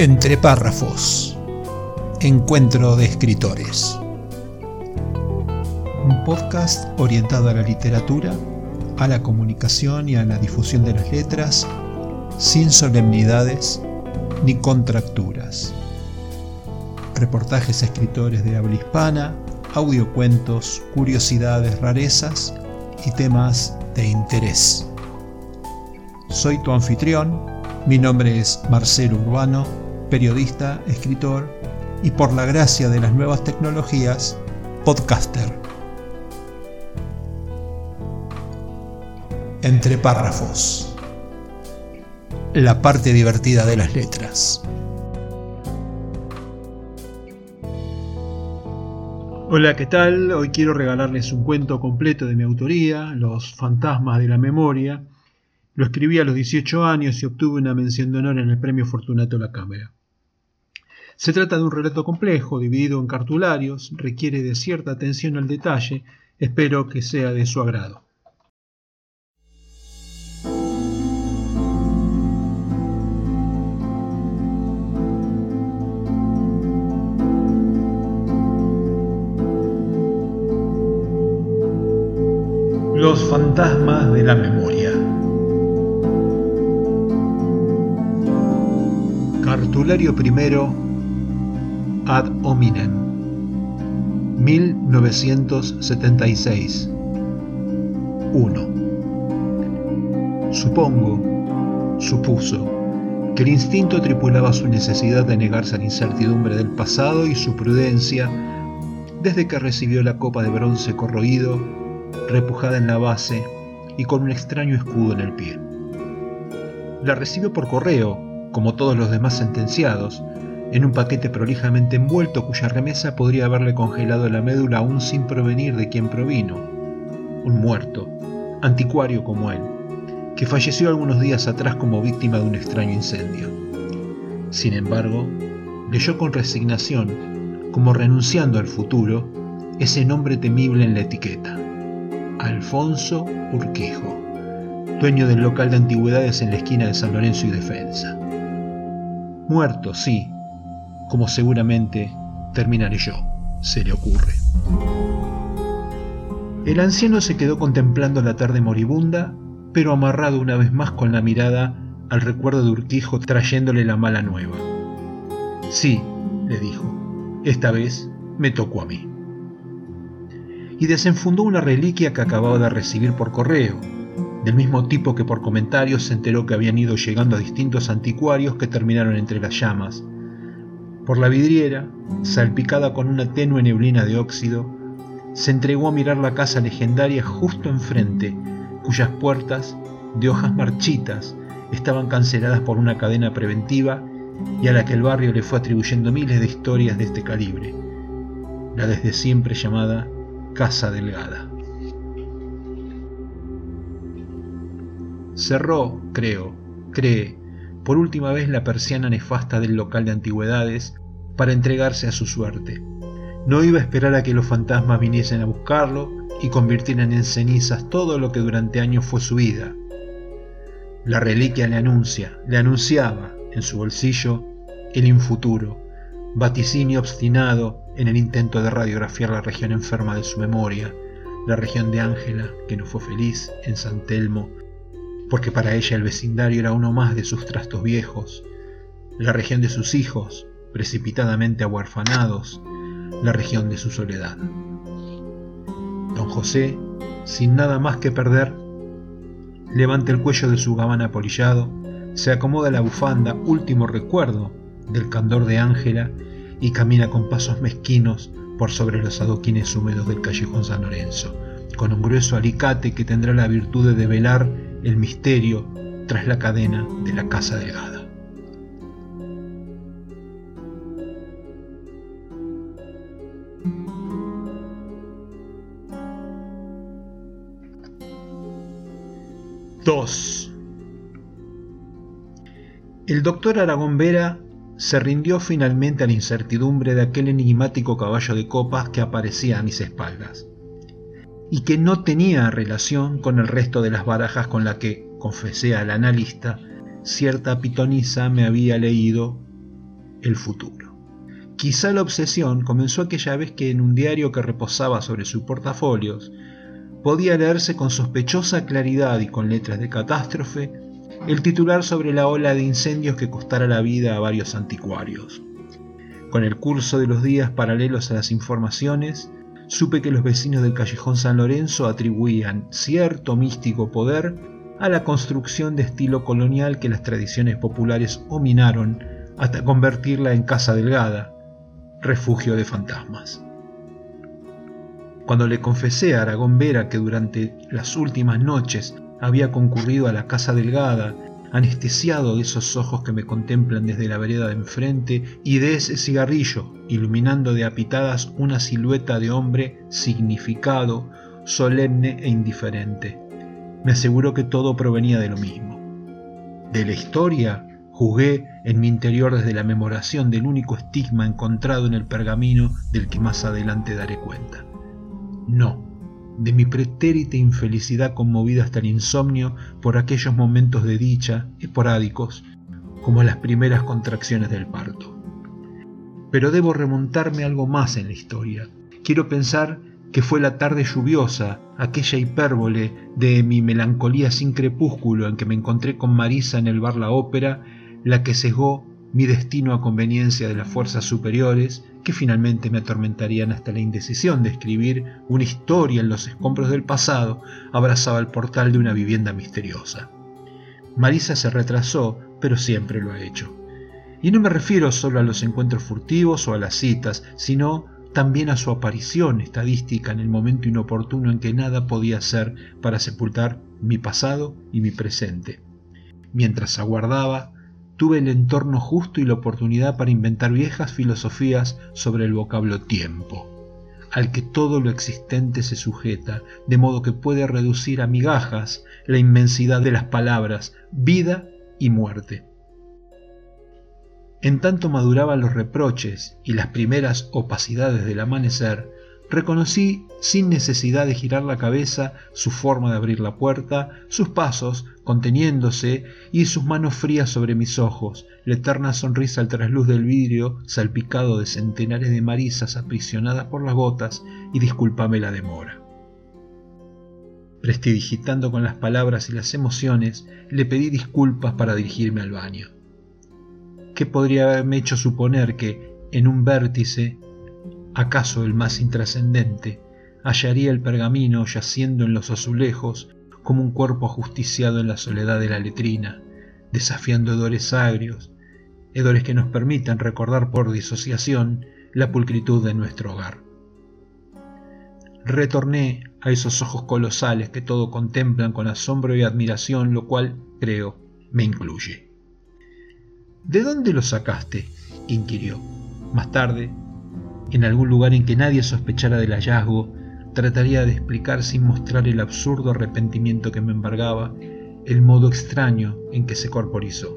Entre párrafos. Encuentro de escritores. Un podcast orientado a la literatura, a la comunicación y a la difusión de las letras, sin solemnidades ni contracturas. Reportajes a escritores de habla hispana, audiocuentos, curiosidades, rarezas y temas de interés. Soy tu anfitrión, mi nombre es Marcelo Urbano periodista, escritor y por la gracia de las nuevas tecnologías, podcaster. Entre párrafos. La parte divertida de las letras. Hola, ¿qué tal? Hoy quiero regalarles un cuento completo de mi autoría, Los fantasmas de la memoria. Lo escribí a los 18 años y obtuve una mención de honor en el Premio Fortunato La Cámara. Se trata de un relato complejo, dividido en cartularios, requiere de cierta atención al detalle, espero que sea de su agrado. Los fantasmas de la memoria. Cartulario primero ad hominem 1976 1. Supongo, supuso, que el instinto tripulaba su necesidad de negarse a la incertidumbre del pasado y su prudencia desde que recibió la copa de bronce corroído, repujada en la base y con un extraño escudo en el pie. La recibió por correo, como todos los demás sentenciados, en un paquete prolijamente envuelto cuya remesa podría haberle congelado la médula aún sin provenir de quien provino. Un muerto, anticuario como él, que falleció algunos días atrás como víctima de un extraño incendio. Sin embargo, leyó con resignación, como renunciando al futuro, ese nombre temible en la etiqueta. Alfonso Urquijo, dueño del local de antigüedades en la esquina de San Lorenzo y Defensa. Muerto, sí, como seguramente terminaré yo, se le ocurre. El anciano se quedó contemplando la tarde moribunda, pero amarrado una vez más con la mirada al recuerdo de Urquijo trayéndole la mala nueva. Sí, le dijo, esta vez me tocó a mí. Y desenfundó una reliquia que acababa de recibir por correo, del mismo tipo que por comentarios se enteró que habían ido llegando a distintos anticuarios que terminaron entre las llamas, por la vidriera, salpicada con una tenue neblina de óxido, se entregó a mirar la casa legendaria justo enfrente, cuyas puertas, de hojas marchitas, estaban canceladas por una cadena preventiva y a la que el barrio le fue atribuyendo miles de historias de este calibre, la desde siempre llamada Casa Delgada. Cerró, creo, cree, por última vez la persiana nefasta del local de antigüedades para entregarse a su suerte. No iba a esperar a que los fantasmas viniesen a buscarlo y convirtieran en cenizas todo lo que durante años fue su vida. La reliquia le anuncia, le anunciaba en su bolsillo el infuturo, vaticinio obstinado en el intento de radiografiar la región enferma de su memoria, la región de Ángela, que no fue feliz, en San Telmo, porque para ella el vecindario era uno más de sus trastos viejos, la región de sus hijos, precipitadamente ahuerfanados, la región de su soledad. Don José, sin nada más que perder, levanta el cuello de su gabán apolillado, se acomoda la bufanda, último recuerdo del candor de Ángela, y camina con pasos mezquinos por sobre los adoquines húmedos del callejón San Lorenzo, con un grueso alicate que tendrá la virtud de develar el misterio tras la cadena de la casa delgada. Dos. El doctor Aragón Vera se rindió finalmente a la incertidumbre de aquel enigmático caballo de copas que aparecía a mis espaldas y que no tenía relación con el resto de las barajas con la que, confesé al analista, cierta pitonisa me había leído el futuro. Quizá la obsesión comenzó aquella vez que en un diario que reposaba sobre sus portafolios podía leerse con sospechosa claridad y con letras de catástrofe el titular sobre la ola de incendios que costara la vida a varios anticuarios. Con el curso de los días paralelos a las informaciones, supe que los vecinos del callejón San Lorenzo atribuían cierto místico poder a la construcción de estilo colonial que las tradiciones populares ominaron hasta convertirla en Casa Delgada, refugio de fantasmas. Cuando le confesé a Aragón Vera que durante las últimas noches había concurrido a la Casa Delgada, anestesiado de esos ojos que me contemplan desde la vereda de enfrente y de ese cigarrillo iluminando de apitadas una silueta de hombre significado, solemne e indiferente. Me aseguró que todo provenía de lo mismo. De la historia juzgué en mi interior desde la memoración del único estigma encontrado en el pergamino del que más adelante daré cuenta. No, de mi pretérita infelicidad conmovida hasta el insomnio por aquellos momentos de dicha esporádicos, como las primeras contracciones del parto. Pero debo remontarme algo más en la historia. Quiero pensar que fue la tarde lluviosa, aquella hipérbole de mi melancolía sin crepúsculo en que me encontré con Marisa en el bar La Ópera, la que sesgó mi destino a conveniencia de las fuerzas superiores que finalmente me atormentarían hasta la indecisión de escribir una historia en los escombros del pasado, abrazaba el portal de una vivienda misteriosa. Marisa se retrasó, pero siempre lo ha hecho. Y no me refiero solo a los encuentros furtivos o a las citas, sino también a su aparición estadística en el momento inoportuno en que nada podía ser para sepultar mi pasado y mi presente. Mientras aguardaba, tuve el entorno justo y la oportunidad para inventar viejas filosofías sobre el vocablo tiempo, al que todo lo existente se sujeta, de modo que puede reducir a migajas la inmensidad de las palabras vida y muerte. En tanto maduraban los reproches y las primeras opacidades del amanecer, Reconocí, sin necesidad de girar la cabeza, su forma de abrir la puerta, sus pasos, conteniéndose, y sus manos frías sobre mis ojos, la eterna sonrisa al trasluz del vidrio, salpicado de centenares de marisas aprisionadas por las gotas, y discúlpame la demora. Prestidigitando con las palabras y las emociones, le pedí disculpas para dirigirme al baño. ¿Qué podría haberme hecho suponer que, en un vértice, acaso el más intrascendente, hallaría el pergamino yaciendo en los azulejos como un cuerpo ajusticiado en la soledad de la letrina, desafiando hedores agrios, hedores que nos permitan recordar por disociación la pulcritud de nuestro hogar. Retorné a esos ojos colosales que todo contemplan con asombro y admiración, lo cual, creo, me incluye. ¿De dónde lo sacaste? inquirió. Más tarde, en algún lugar en que nadie sospechara del hallazgo, trataría de explicar sin mostrar el absurdo arrepentimiento que me embargaba el modo extraño en que se corporizó.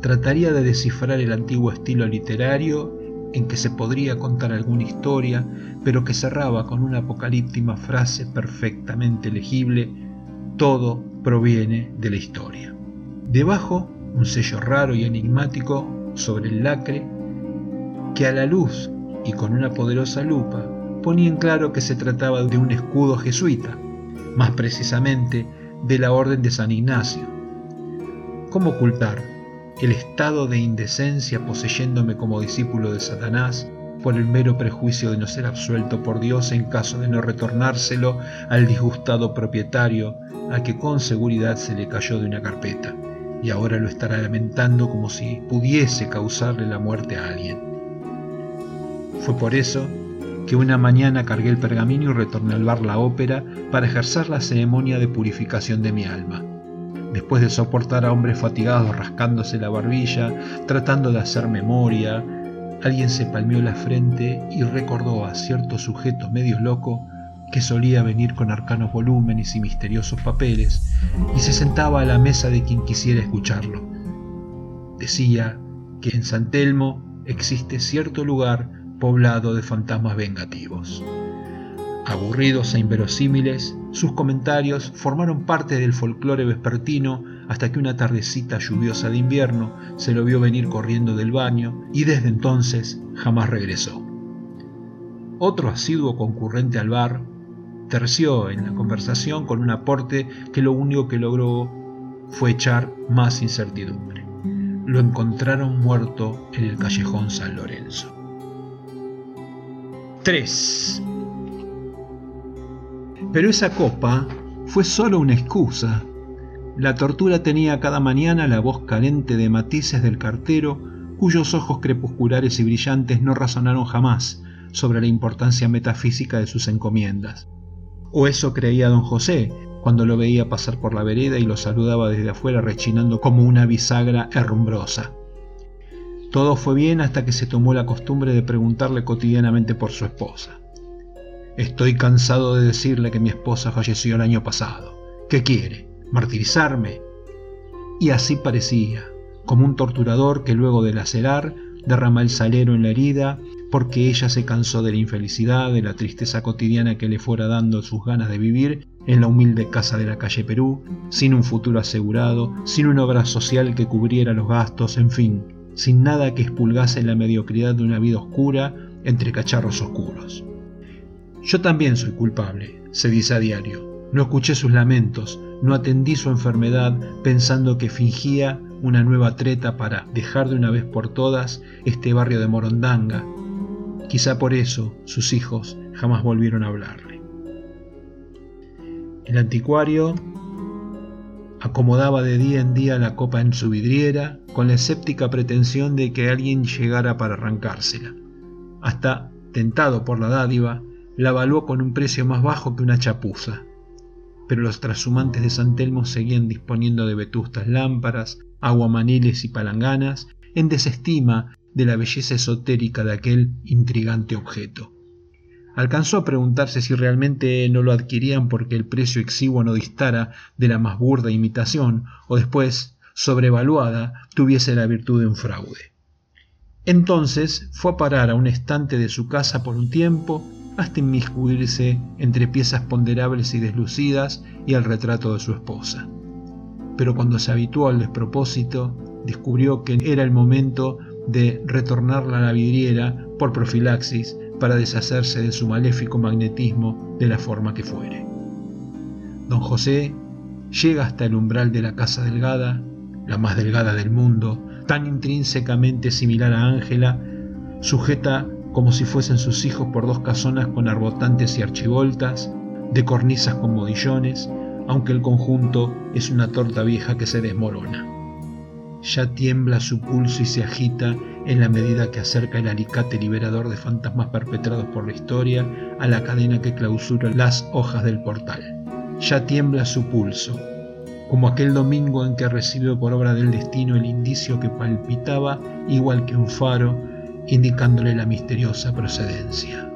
Trataría de descifrar el antiguo estilo literario en que se podría contar alguna historia, pero que cerraba con una apocalíptica frase perfectamente legible, todo proviene de la historia. Debajo, un sello raro y enigmático sobre el lacre, que a la luz y con una poderosa lupa ponía en claro que se trataba de un escudo jesuita, más precisamente de la Orden de San Ignacio. ¿Cómo ocultar el estado de indecencia poseyéndome como discípulo de Satanás por el mero prejuicio de no ser absuelto por Dios en caso de no retornárselo al disgustado propietario a que con seguridad se le cayó de una carpeta y ahora lo estará lamentando como si pudiese causarle la muerte a alguien? Fue por eso que una mañana cargué el pergamino y retorné al bar La Ópera para ejercer la ceremonia de purificación de mi alma. Después de soportar a hombres fatigados rascándose la barbilla, tratando de hacer memoria, alguien se palmeó la frente y recordó a cierto sujeto medio loco que solía venir con arcanos volúmenes y misteriosos papeles, y se sentaba a la mesa de quien quisiera escucharlo. Decía que en San Telmo existe cierto lugar poblado de fantasmas vengativos. Aburridos e inverosímiles, sus comentarios formaron parte del folclore vespertino hasta que una tardecita lluviosa de invierno se lo vio venir corriendo del baño y desde entonces jamás regresó. Otro asiduo concurrente al bar terció en la conversación con un aporte que lo único que logró fue echar más incertidumbre. Lo encontraron muerto en el callejón San Lorenzo. 3. Pero esa copa fue solo una excusa. La tortura tenía cada mañana la voz calente de matices del cartero, cuyos ojos crepusculares y brillantes no razonaron jamás sobre la importancia metafísica de sus encomiendas. O eso creía don José, cuando lo veía pasar por la vereda y lo saludaba desde afuera rechinando como una bisagra herrumbrosa. Todo fue bien hasta que se tomó la costumbre de preguntarle cotidianamente por su esposa. Estoy cansado de decirle que mi esposa falleció el año pasado. ¿Qué quiere? ¿Martirizarme? Y así parecía, como un torturador que luego de lacerar derrama el salero en la herida porque ella se cansó de la infelicidad, de la tristeza cotidiana que le fuera dando sus ganas de vivir en la humilde casa de la calle Perú, sin un futuro asegurado, sin una obra social que cubriera los gastos, en fin, sin nada que expulgase la mediocridad de una vida oscura entre cacharros oscuros. Yo también soy culpable, se dice a diario. No escuché sus lamentos, no atendí su enfermedad pensando que fingía una nueva treta para dejar de una vez por todas este barrio de Morondanga. Quizá por eso sus hijos jamás volvieron a hablarle. El anticuario acomodaba de día en día la copa en su vidriera con la escéptica pretensión de que alguien llegara para arrancársela. Hasta, tentado por la dádiva, la evaluó con un precio más bajo que una chapuza. Pero los trashumantes de San Telmo seguían disponiendo de vetustas lámparas, aguamaniles y palanganas, en desestima de la belleza esotérica de aquel intrigante objeto. Alcanzó a preguntarse si realmente no lo adquirían porque el precio exiguo no distara de la más burda imitación o después, sobrevaluada, tuviese la virtud de un fraude. Entonces fue a parar a un estante de su casa por un tiempo hasta inmiscuirse entre piezas ponderables y deslucidas y el retrato de su esposa. Pero cuando se habituó al despropósito, descubrió que era el momento de retornarla a la vidriera por profilaxis para deshacerse de su maléfico magnetismo de la forma que fuere. Don José llega hasta el umbral de la casa delgada, la más delgada del mundo, tan intrínsecamente similar a Ángela, sujeta como si fuesen sus hijos por dos casonas con arbotantes y archivoltas, de cornisas con modillones, aunque el conjunto es una torta vieja que se desmorona. Ya tiembla su pulso y se agita en la medida que acerca el alicate liberador de fantasmas perpetrados por la historia a la cadena que clausura las hojas del portal. Ya tiembla su pulso, como aquel domingo en que recibió por obra del destino el indicio que palpitaba igual que un faro indicándole la misteriosa procedencia.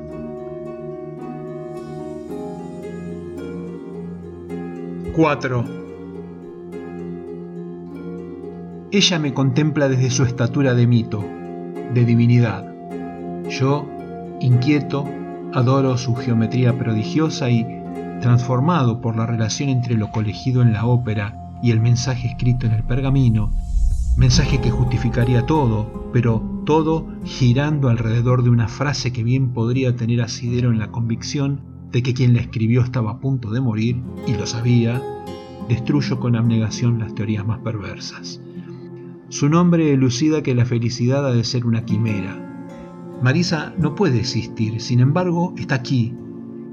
¡4! Ella me contempla desde su estatura de mito, de divinidad. Yo, inquieto, adoro su geometría prodigiosa y, transformado por la relación entre lo colegido en la ópera y el mensaje escrito en el pergamino, mensaje que justificaría todo, pero todo girando alrededor de una frase que bien podría tener asidero en la convicción de que quien la escribió estaba a punto de morir, y lo sabía, destruyo con abnegación las teorías más perversas. Su nombre elucida que la felicidad ha de ser una quimera. Marisa no puede existir, sin embargo, está aquí,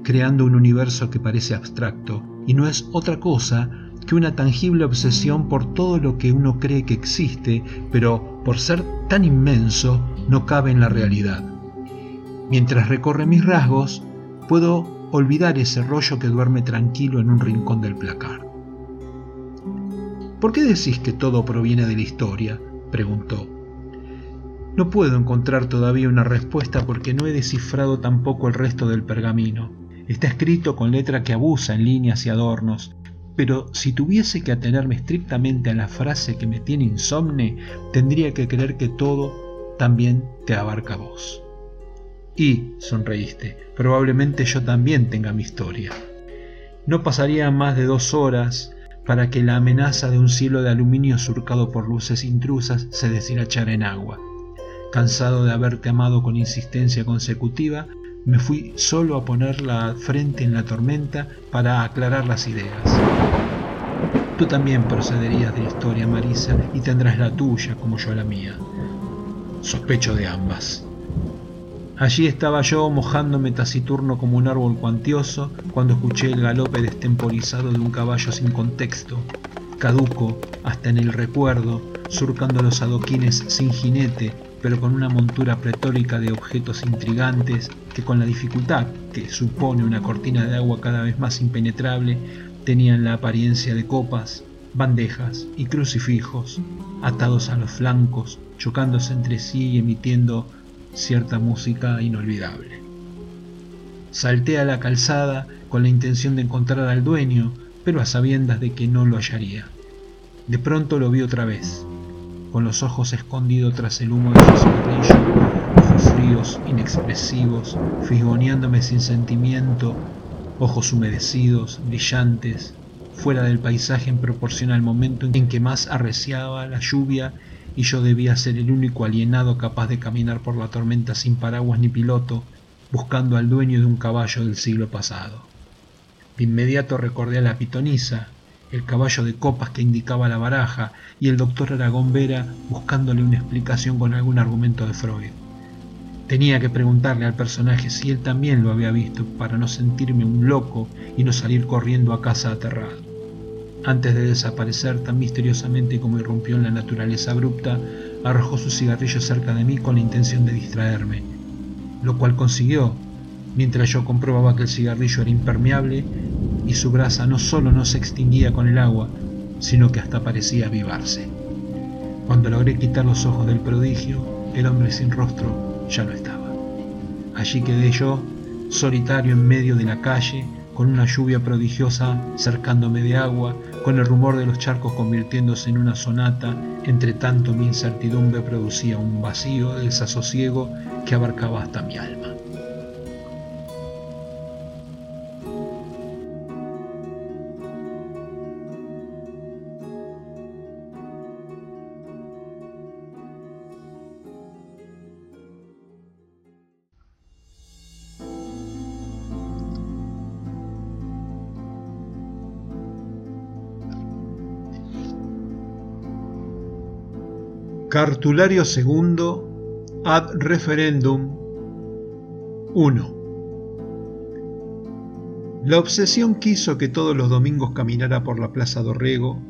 creando un universo que parece abstracto, y no es otra cosa que una tangible obsesión por todo lo que uno cree que existe, pero por ser tan inmenso no cabe en la realidad. Mientras recorre mis rasgos, puedo olvidar ese rollo que duerme tranquilo en un rincón del placar. ¿Por qué decís que todo proviene de la historia? preguntó. No puedo encontrar todavía una respuesta porque no he descifrado tampoco el resto del pergamino. Está escrito con letra que abusa en líneas y adornos, pero si tuviese que atenerme estrictamente a la frase que me tiene insomne, tendría que creer que todo también te abarca vos. Y, sonreíste, probablemente yo también tenga mi historia. No pasaría más de dos horas para que la amenaza de un cielo de aluminio surcado por luces intrusas se deshilachara en agua. Cansado de haberte amado con insistencia consecutiva, me fui solo a poner la frente en la tormenta para aclarar las ideas. Tú también procederías de la historia, Marisa, y tendrás la tuya como yo la mía. Sospecho de ambas. Allí estaba yo mojándome taciturno como un árbol cuantioso cuando escuché el galope destemporizado de un caballo sin contexto, caduco hasta en el recuerdo, surcando los adoquines sin jinete, pero con una montura pretórica de objetos intrigantes que con la dificultad que supone una cortina de agua cada vez más impenetrable, tenían la apariencia de copas, bandejas y crucifijos, atados a los flancos, chocándose entre sí y emitiendo cierta música inolvidable. Salté a la calzada con la intención de encontrar al dueño, pero a sabiendas de que no lo hallaría. De pronto lo vi otra vez, con los ojos escondidos tras el humo de su cigarrillo, ojos fríos, inexpresivos, fisgoneándome sin sentimiento, ojos humedecidos, brillantes, fuera del paisaje en proporción al momento en que más arreciaba la lluvia y yo debía ser el único alienado capaz de caminar por la tormenta sin paraguas ni piloto, buscando al dueño de un caballo del siglo pasado. De inmediato recordé a la pitonisa, el caballo de copas que indicaba la baraja y el doctor Aragón Vera buscándole una explicación con algún argumento de Freud. Tenía que preguntarle al personaje si él también lo había visto para no sentirme un loco y no salir corriendo a casa aterrado. Antes de desaparecer tan misteriosamente como irrumpió en la naturaleza abrupta, arrojó su cigarrillo cerca de mí con la intención de distraerme, lo cual consiguió, mientras yo comprobaba que el cigarrillo era impermeable y su brasa no solo no se extinguía con el agua, sino que hasta parecía avivarse. Cuando logré quitar los ojos del prodigio, el hombre sin rostro ya no estaba. Allí quedé yo, solitario en medio de la calle, con una lluvia prodigiosa cercándome de agua, con el rumor de los charcos convirtiéndose en una sonata, entre tanto mi incertidumbre producía un vacío, desasosiego que abarcaba hasta mi alma. Cartulario segundo ad referendum 1. La obsesión quiso que todos los domingos caminara por la Plaza Dorrego,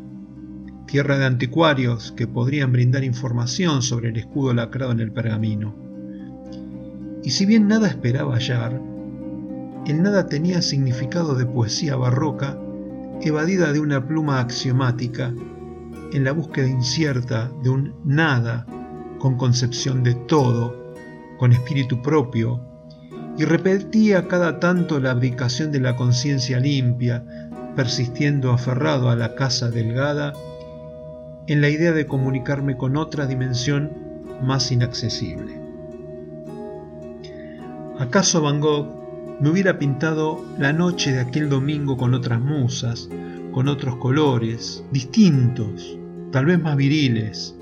tierra de anticuarios que podrían brindar información sobre el escudo lacrado en el pergamino. Y si bien nada esperaba hallar, el nada tenía significado de poesía barroca evadida de una pluma axiomática en la búsqueda incierta de un nada con concepción de todo, con espíritu propio, y repetía cada tanto la abdicación de la conciencia limpia, persistiendo aferrado a la casa delgada, en la idea de comunicarme con otra dimensión más inaccesible. ¿Acaso Van Gogh me hubiera pintado la noche de aquel domingo con otras musas, con otros colores, distintos, tal vez más viriles,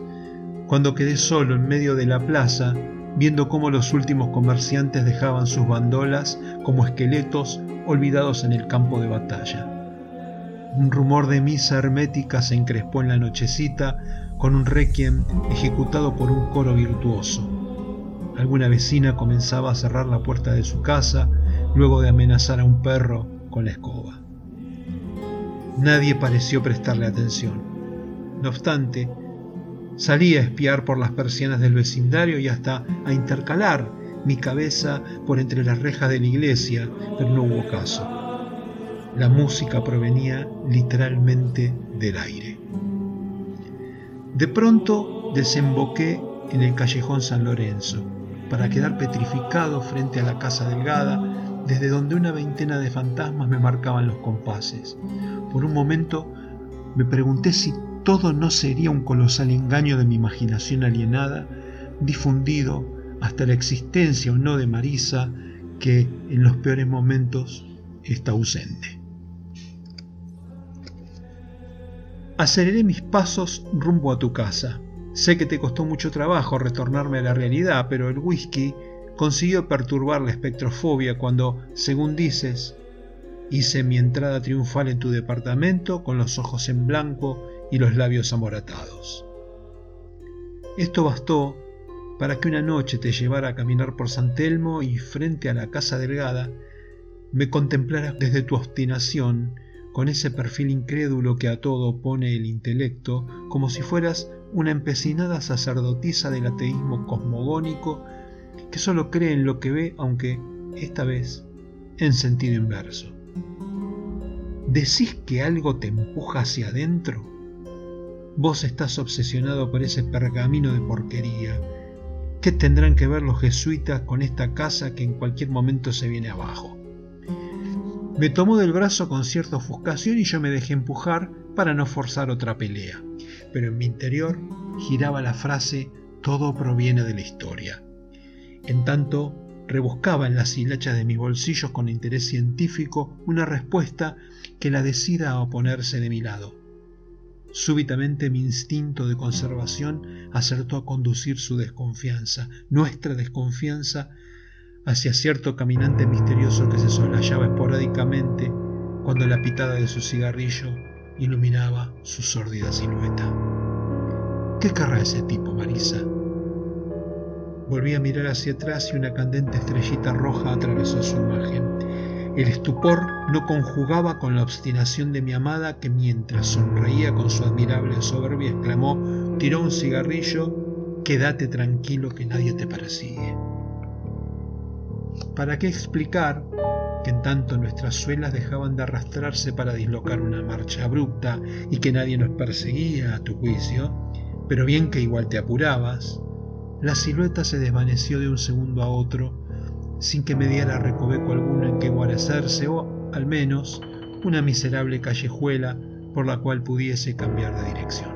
cuando quedé solo en medio de la plaza, viendo cómo los últimos comerciantes dejaban sus bandolas como esqueletos olvidados en el campo de batalla. Un rumor de misa hermética se encrespó en la nochecita con un requiem ejecutado por un coro virtuoso. Alguna vecina comenzaba a cerrar la puerta de su casa luego de amenazar a un perro con la escoba. Nadie pareció prestarle atención. No obstante, salí a espiar por las persianas del vecindario y hasta a intercalar mi cabeza por entre las rejas de la iglesia, pero no hubo caso. La música provenía literalmente del aire. De pronto desemboqué en el callejón San Lorenzo, para quedar petrificado frente a la casa delgada, desde donde una veintena de fantasmas me marcaban los compases. Por un momento me pregunté si todo no sería un colosal engaño de mi imaginación alienada, difundido hasta la existencia o no de Marisa, que en los peores momentos está ausente. Aceleré mis pasos rumbo a tu casa. Sé que te costó mucho trabajo retornarme a la realidad, pero el whisky consiguió perturbar la espectrofobia cuando, según dices, hice mi entrada triunfal en tu departamento con los ojos en blanco y los labios amoratados. Esto bastó para que una noche te llevara a caminar por San Telmo y frente a la casa delgada me contemplaras desde tu obstinación con ese perfil incrédulo que a todo pone el intelecto, como si fueras una empecinada sacerdotisa del ateísmo cosmogónico que solo cree en lo que ve, aunque esta vez en sentido inverso. ¿Decís que algo te empuja hacia adentro? Vos estás obsesionado por ese pergamino de porquería. ¿Qué tendrán que ver los jesuitas con esta casa que en cualquier momento se viene abajo? Me tomó del brazo con cierta ofuscación y yo me dejé empujar para no forzar otra pelea. Pero en mi interior giraba la frase todo proviene de la historia. En tanto, rebuscaba en las hilachas de mis bolsillos con interés científico una respuesta que la decida a oponerse de mi lado. Súbitamente mi instinto de conservación acertó a conducir su desconfianza, nuestra desconfianza, hacia cierto caminante misterioso que se soslayaba esporádicamente cuando la pitada de su cigarrillo iluminaba su sórdida silueta. ¿Qué querrá ese tipo, Marisa? Volví a mirar hacia atrás y una candente estrellita roja atravesó su imagen. El estupor no conjugaba con la obstinación de mi amada que mientras sonreía con su admirable soberbia exclamó, tiró un cigarrillo, quédate tranquilo que nadie te persigue. ¿Para qué explicar que en tanto nuestras suelas dejaban de arrastrarse para dislocar una marcha abrupta y que nadie nos perseguía a tu juicio, pero bien que igual te apurabas, la silueta se desvaneció de un segundo a otro sin que me diera recoveco alguno en que guarecerse o, al menos, una miserable callejuela por la cual pudiese cambiar de dirección.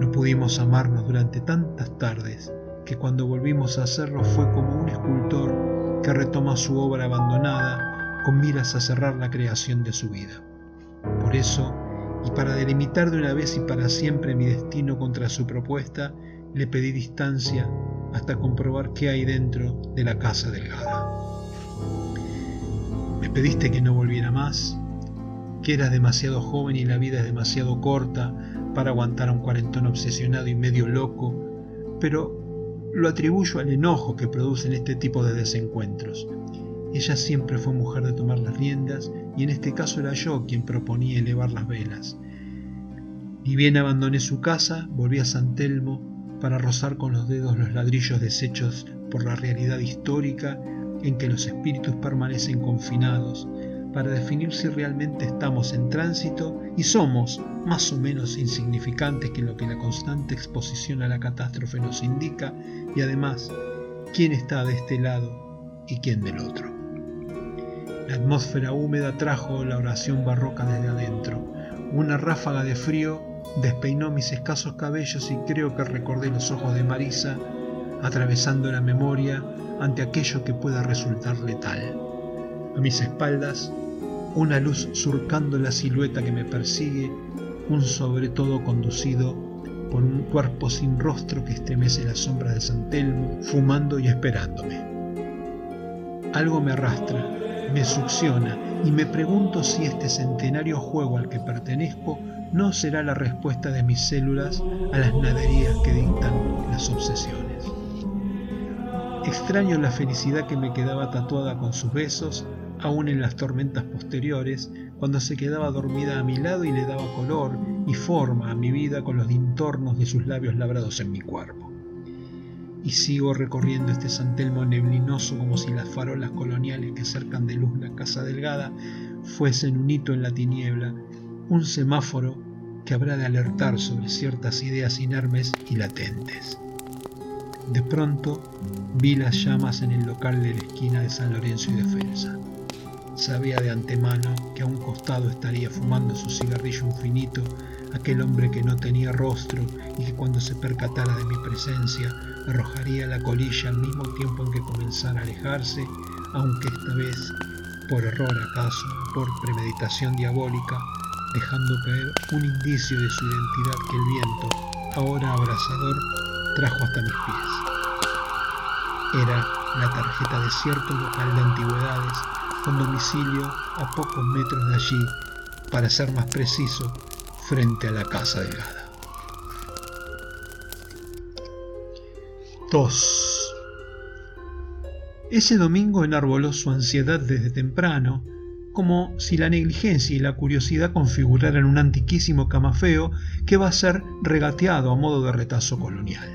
No pudimos amarnos durante tantas tardes que cuando volvimos a hacerlo fue como un escultor que retoma su obra abandonada con miras a cerrar la creación de su vida. Por eso, y para delimitar de una vez y para siempre mi destino contra su propuesta, le pedí distancia hasta comprobar qué hay dentro de la casa delgada. Me pediste que no volviera más, que eras demasiado joven y la vida es demasiado corta para aguantar a un cuarentón obsesionado y medio loco, pero lo atribuyo al enojo que producen este tipo de desencuentros. Ella siempre fue mujer de tomar las riendas y en este caso era yo quien proponía elevar las velas. Ni bien abandoné su casa, volví a San Telmo para rozar con los dedos los ladrillos deshechos por la realidad histórica en que los espíritus permanecen confinados, para definir si realmente estamos en tránsito y somos más o menos insignificantes que lo que la constante exposición a la catástrofe nos indica y además quién está de este lado y quién del otro. La atmósfera húmeda trajo la oración barroca desde adentro. Una ráfaga de frío despeinó mis escasos cabellos y creo que recordé los ojos de Marisa atravesando la memoria ante aquello que pueda resultar letal. A mis espaldas una luz surcando la silueta que me persigue, un sobre todo conducido por un cuerpo sin rostro que estremece la sombra de San Telmo, fumando y esperándome. Algo me arrastra, me succiona y me pregunto si este centenario juego al que pertenezco no será la respuesta de mis células a las naderías que dictan las obsesiones. Extraño la felicidad que me quedaba tatuada con sus besos aún en las tormentas posteriores, cuando se quedaba dormida a mi lado y le daba color y forma a mi vida con los dintornos de sus labios labrados en mi cuerpo. Y sigo recorriendo este santelmo neblinoso como si las farolas coloniales que cercan de luz la casa delgada fuesen un hito en la tiniebla, un semáforo que habrá de alertar sobre ciertas ideas inermes y latentes. De pronto vi las llamas en el local de la esquina de San Lorenzo y Defensa. Sabía de antemano que a un costado estaría fumando su cigarrillo infinito aquel hombre que no tenía rostro y que cuando se percatara de mi presencia arrojaría la colilla al mismo tiempo en que comenzara a alejarse, aunque esta vez, por error acaso, por premeditación diabólica, dejando caer un indicio de su identidad que el viento, ahora abrasador, trajo hasta mis pies. Era la tarjeta de cierto local de antigüedades con domicilio a pocos metros de allí, para ser más preciso, frente a la casa delgada. 2. Ese domingo enarboló su ansiedad desde temprano, como si la negligencia y la curiosidad configuraran un antiquísimo camafeo que va a ser regateado a modo de retazo colonial.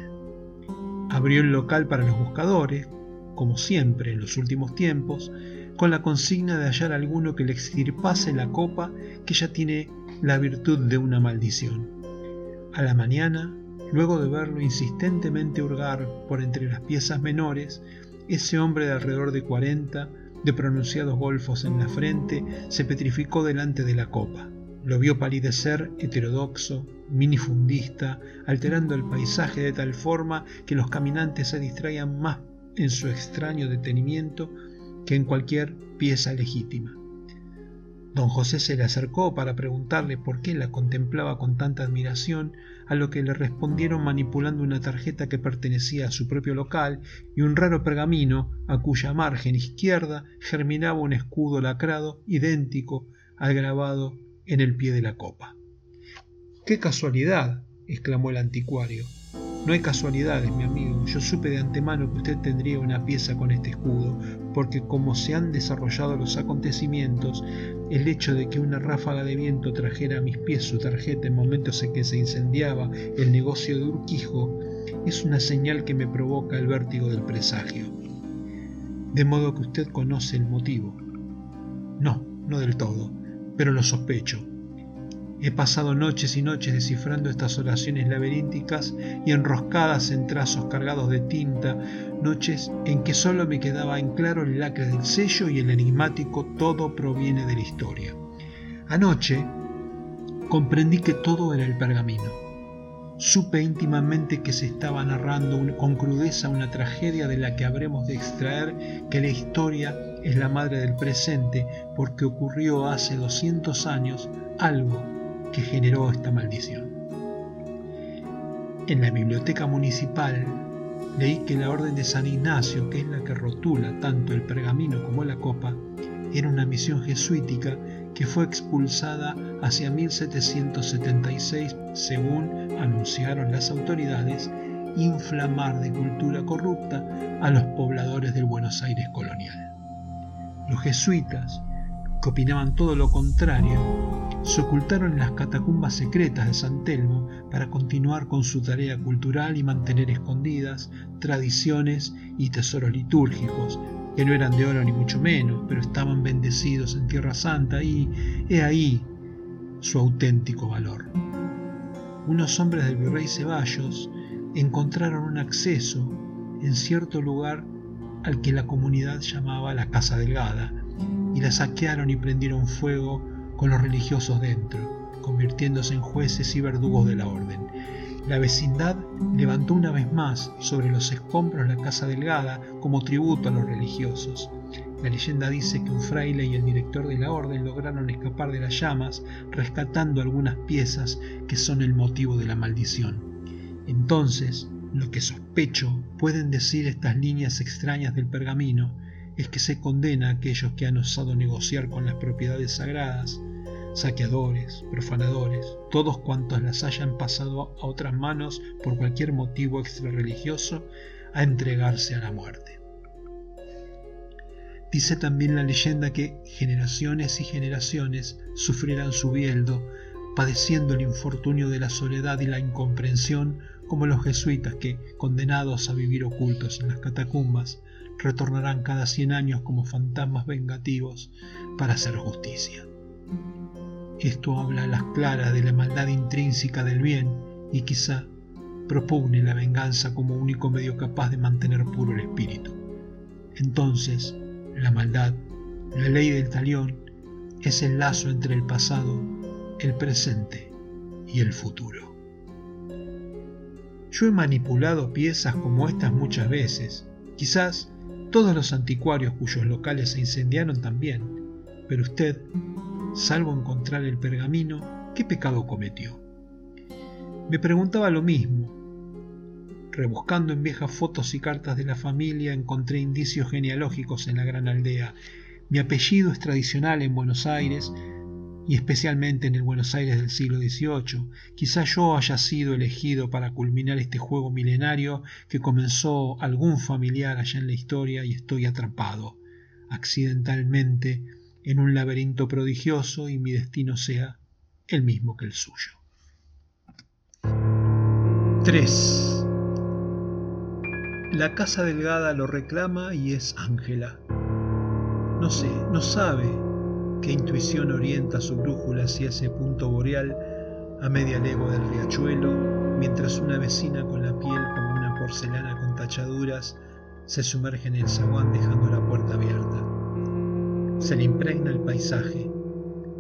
Abrió el local para los buscadores, como siempre en los últimos tiempos, con la consigna de hallar alguno que le extirpase la copa que ya tiene la virtud de una maldición. A la mañana, luego de verlo insistentemente hurgar por entre las piezas menores, ese hombre de alrededor de cuarenta, de pronunciados golfos en la frente, se petrificó delante de la copa. Lo vio palidecer, heterodoxo, minifundista, alterando el paisaje de tal forma que los caminantes se distraían más en su extraño detenimiento que en cualquier pieza legítima. Don José se le acercó para preguntarle por qué la contemplaba con tanta admiración, a lo que le respondieron manipulando una tarjeta que pertenecía a su propio local y un raro pergamino a cuya margen izquierda germinaba un escudo lacrado idéntico al grabado en el pie de la copa. ¡Qué casualidad! exclamó el anticuario. No hay casualidades, mi amigo. Yo supe de antemano que usted tendría una pieza con este escudo, porque como se han desarrollado los acontecimientos, el hecho de que una ráfaga de viento trajera a mis pies su tarjeta en momentos en que se incendiaba el negocio de Urquijo es una señal que me provoca el vértigo del presagio. De modo que usted conoce el motivo. No, no del todo, pero lo sospecho. He pasado noches y noches descifrando estas oraciones laberínticas y enroscadas en trazos cargados de tinta, noches en que solo me quedaba en claro el lacre del sello y el enigmático todo proviene de la historia. Anoche comprendí que todo era el pergamino. Supe íntimamente que se estaba narrando con crudeza una tragedia de la que habremos de extraer que la historia es la madre del presente porque ocurrió hace 200 años algo que generó esta maldición. En la biblioteca municipal leí que la orden de San Ignacio, que es la que rotula tanto el pergamino como la copa, era una misión jesuítica que fue expulsada hacia 1776, según anunciaron las autoridades, inflamar de cultura corrupta a los pobladores del Buenos Aires colonial. Los jesuitas, que opinaban todo lo contrario, se ocultaron en las catacumbas secretas de San Telmo para continuar con su tarea cultural y mantener escondidas tradiciones y tesoros litúrgicos, que no eran de oro ni mucho menos, pero estaban bendecidos en Tierra Santa y he ahí su auténtico valor. Unos hombres del virrey Ceballos encontraron un acceso en cierto lugar al que la comunidad llamaba la Casa Delgada, y la saquearon y prendieron fuego con los religiosos dentro, convirtiéndose en jueces y verdugos de la orden. La vecindad levantó una vez más sobre los escombros la casa delgada como tributo a los religiosos. La leyenda dice que un fraile y el director de la orden lograron escapar de las llamas, rescatando algunas piezas que son el motivo de la maldición. Entonces, lo que sospecho pueden decir estas líneas extrañas del pergamino es que se condena a aquellos que han osado negociar con las propiedades sagradas, saqueadores, profanadores, todos cuantos las hayan pasado a otras manos por cualquier motivo extrarreligioso, a entregarse a la muerte. Dice también la leyenda que generaciones y generaciones sufrirán su bieldo, padeciendo el infortunio de la soledad y la incomprensión, como los jesuitas que, condenados a vivir ocultos en las catacumbas, retornarán cada cien años como fantasmas vengativos para hacer justicia. Esto habla a las claras de la maldad intrínseca del bien y quizá propugne la venganza como único medio capaz de mantener puro el espíritu. Entonces, la maldad, la ley del talión, es el lazo entre el pasado, el presente y el futuro. Yo he manipulado piezas como estas muchas veces, quizás todos los anticuarios cuyos locales se incendiaron también, pero usted salvo encontrar el pergamino, ¿qué pecado cometió? Me preguntaba lo mismo. Rebuscando en viejas fotos y cartas de la familia encontré indicios genealógicos en la gran aldea. Mi apellido es tradicional en Buenos Aires, y especialmente en el Buenos Aires del siglo XVIII. Quizá yo haya sido elegido para culminar este juego milenario que comenzó algún familiar allá en la historia y estoy atrapado, accidentalmente, en un laberinto prodigioso y mi destino sea el mismo que el suyo. 3. La casa delgada lo reclama y es Ángela. No sé, no sabe qué intuición orienta su brújula hacia ese punto boreal a media legua del riachuelo, mientras una vecina con la piel como una porcelana con tachaduras se sumerge en el zaguán dejando la puerta abierta. Se le impregna el paisaje,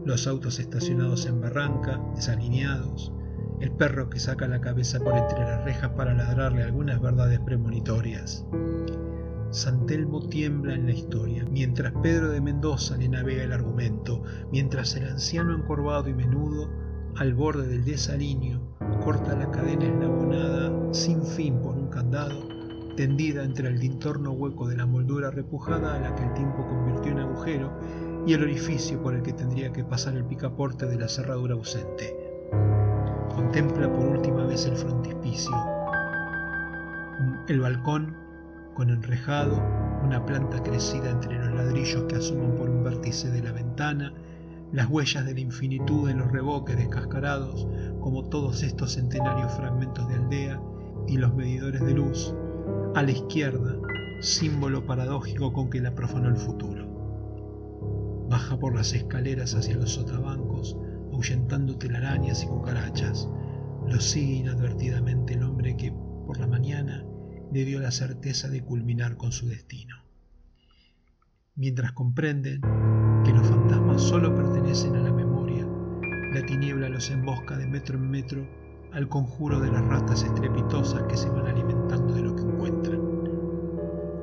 los autos estacionados en barranca, desalineados, el perro que saca la cabeza por entre las rejas para ladrarle algunas verdades premonitorias. San Telmo tiembla en la historia, mientras Pedro de Mendoza le navega el argumento, mientras el anciano encorvado y menudo, al borde del desalineo, corta la cadena eslabonada sin fin por un candado, tendida entre el dintorno hueco de la moldura repujada a la que el tiempo convirtió en agujero y el orificio por el que tendría que pasar el picaporte de la cerradura ausente. Contempla por última vez el frontispicio, el balcón con enrejado, una planta crecida entre los ladrillos que asoman por un vértice de la ventana, las huellas de la infinitud de los reboques descascarados, como todos estos centenarios fragmentos de aldea, y los medidores de luz, a la izquierda, símbolo paradójico con que la profanó el futuro. Baja por las escaleras hacia los sotabancos, ahuyentando telarañas y cucarachas. Lo sigue inadvertidamente el hombre que, por la mañana, le dio la certeza de culminar con su destino. Mientras comprenden que los fantasmas solo pertenecen a la memoria, la tiniebla los embosca de metro en metro al conjuro de las ratas estrepitosas que se van alimentando de lo que encuentran.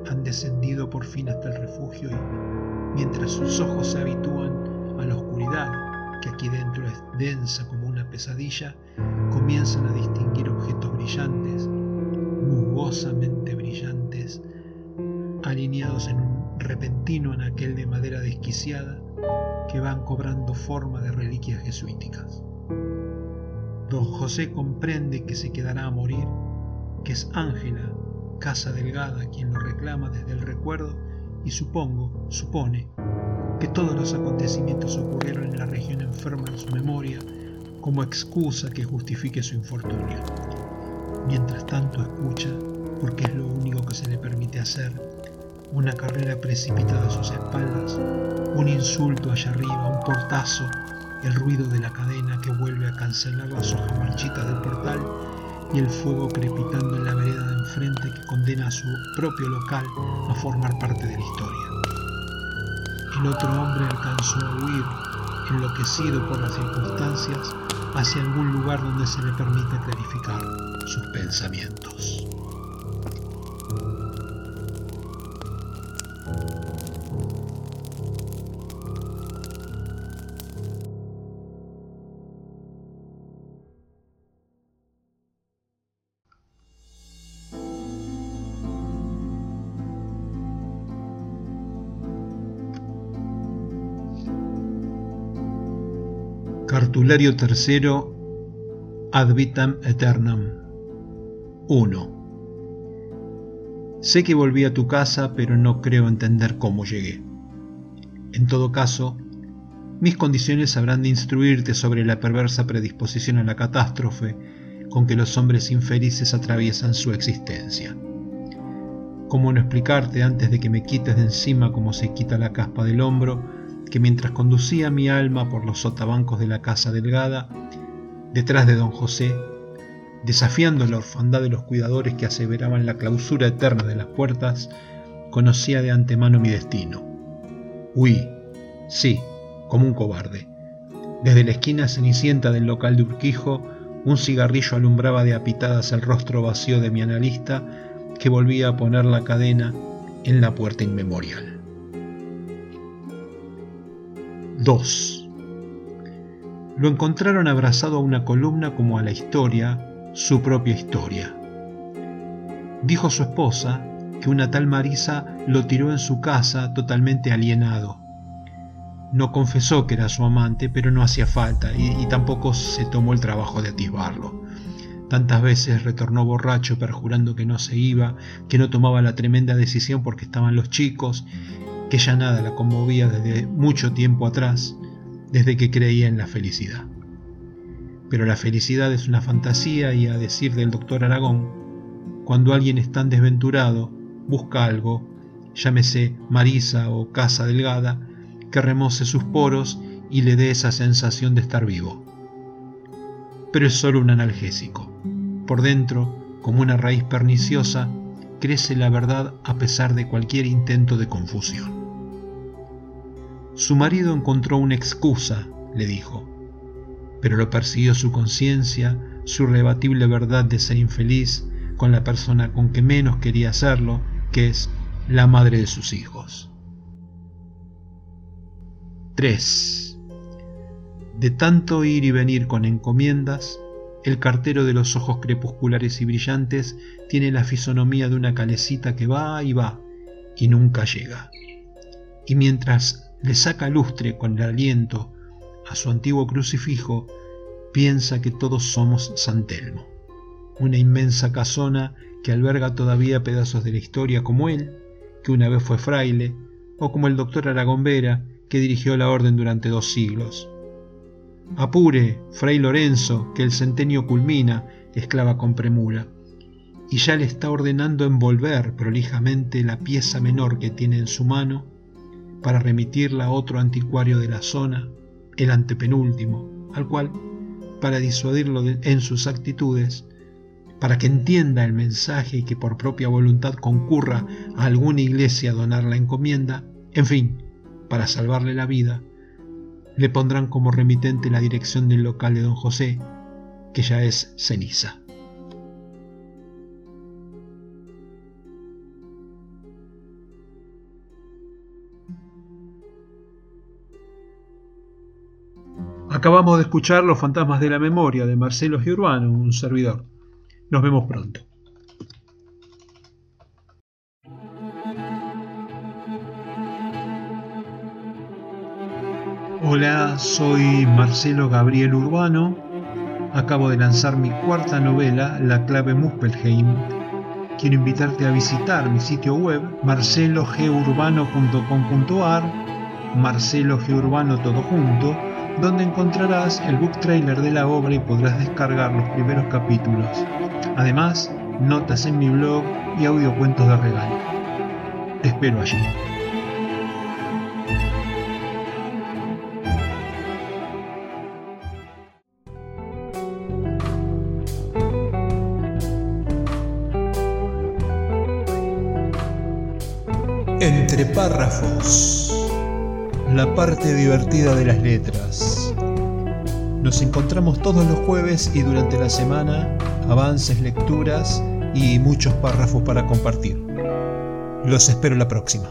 Han descendido por fin hasta el refugio y, mientras sus ojos se habitúan a la oscuridad, que aquí dentro es densa como una pesadilla, comienzan a distinguir objetos brillantes musgosamente brillantes, alineados en un repentino anaquel de madera desquiciada que van cobrando forma de reliquias jesuíticas. Don José comprende que se quedará a morir, que es Ángela, casa delgada, quien lo reclama desde el recuerdo y supongo, supone, que todos los acontecimientos ocurrieron en la región enferma de su memoria como excusa que justifique su infortunio. Mientras tanto escucha, porque es lo único que se le permite hacer, una carrera precipitada a sus espaldas, un insulto allá arriba, un portazo, el ruido de la cadena que vuelve a cancelar las hojas marchitas del portal y el fuego crepitando en la vereda de enfrente que condena a su propio local a formar parte de la historia. El otro hombre alcanzó a huir, enloquecido por las circunstancias, hacia algún lugar donde se le permite clarificar sus pensamientos. Cartulario tercero Ad vitam 1. Sé que volví a tu casa, pero no creo entender cómo llegué. En todo caso, mis condiciones habrán de instruirte sobre la perversa predisposición a la catástrofe con que los hombres infelices atraviesan su existencia. ¿Cómo no explicarte antes de que me quites de encima como se quita la caspa del hombro, que mientras conducía mi alma por los sotabancos de la casa delgada, detrás de don José, desafiando la orfandad de los cuidadores que aseveraban la clausura eterna de las puertas, conocía de antemano mi destino. Huí, sí, como un cobarde. Desde la esquina cenicienta del local de Urquijo, un cigarrillo alumbraba de apitadas el rostro vacío de mi analista, que volvía a poner la cadena en la puerta inmemorial. 2. lo encontraron abrazado a una columna como a la historia, su propia historia. Dijo su esposa que una tal Marisa lo tiró en su casa totalmente alienado. No confesó que era su amante, pero no hacía falta y, tampoco se tomó el trabajo de atisbarlo. Tantas veces retornó borracho perjurando que no se iba, que no tomaba la tremenda decisión porque estaban los chicos, que ya nada la conmovía desde mucho tiempo atrás, desde que creía en la felicidad. Pero la felicidad es una fantasía y a decir del doctor Aragón, cuando alguien es tan desventurado, busca algo, llámese Marisa o Casa Delgada, que remoce sus poros y le dé esa sensación de estar vivo. Pero es solo un analgésico. Por dentro, como una raíz perniciosa, crece la verdad a pesar de cualquier intento de confusión. Su marido encontró una excusa, le dijo, pero lo persiguió su conciencia, su rebatible verdad de ser infeliz con la persona con que menos quería hacerlo, que es la madre de sus hijos. 3. De tanto ir y venir con encomiendas, el cartero de los ojos crepusculares y brillantes tiene la fisonomía de una calecita que va y va y nunca llega. Y mientras le saca lustre con el aliento a su antiguo crucifijo, piensa que todos somos San Telmo, una inmensa casona que alberga todavía pedazos de la historia como él, que una vez fue fraile, o como el doctor Aragón Vera, que dirigió la orden durante dos siglos. Apure, Fray Lorenzo, que el centenio culmina, exclama con premura, y ya le está ordenando envolver prolijamente la pieza menor que tiene en su mano para remitirla a otro anticuario de la zona, el antepenúltimo, al cual, para disuadirlo en sus actitudes, para que entienda el mensaje y que por propia voluntad concurra a alguna iglesia a donar la encomienda, en fin, para salvarle la vida, le pondrán como remitente la dirección del local de don José, que ya es ceniza. Acabamos de escuchar Los fantasmas de la memoria de Marcelo Giurbano, un servidor. Nos vemos pronto. Hola, soy Marcelo Gabriel Urbano. Acabo de lanzar mi cuarta novela, La clave Muspelheim. Quiero invitarte a visitar mi sitio web marcelogeurbano.com.ar, Marcelo Urbano todo junto, donde encontrarás el book trailer de la obra y podrás descargar los primeros capítulos. Además, notas en mi blog y audiocuentos de regalo. Te espero allí. Entre párrafos. La parte divertida de las letras. Nos encontramos todos los jueves y durante la semana avances, lecturas y muchos párrafos para compartir. Los espero la próxima.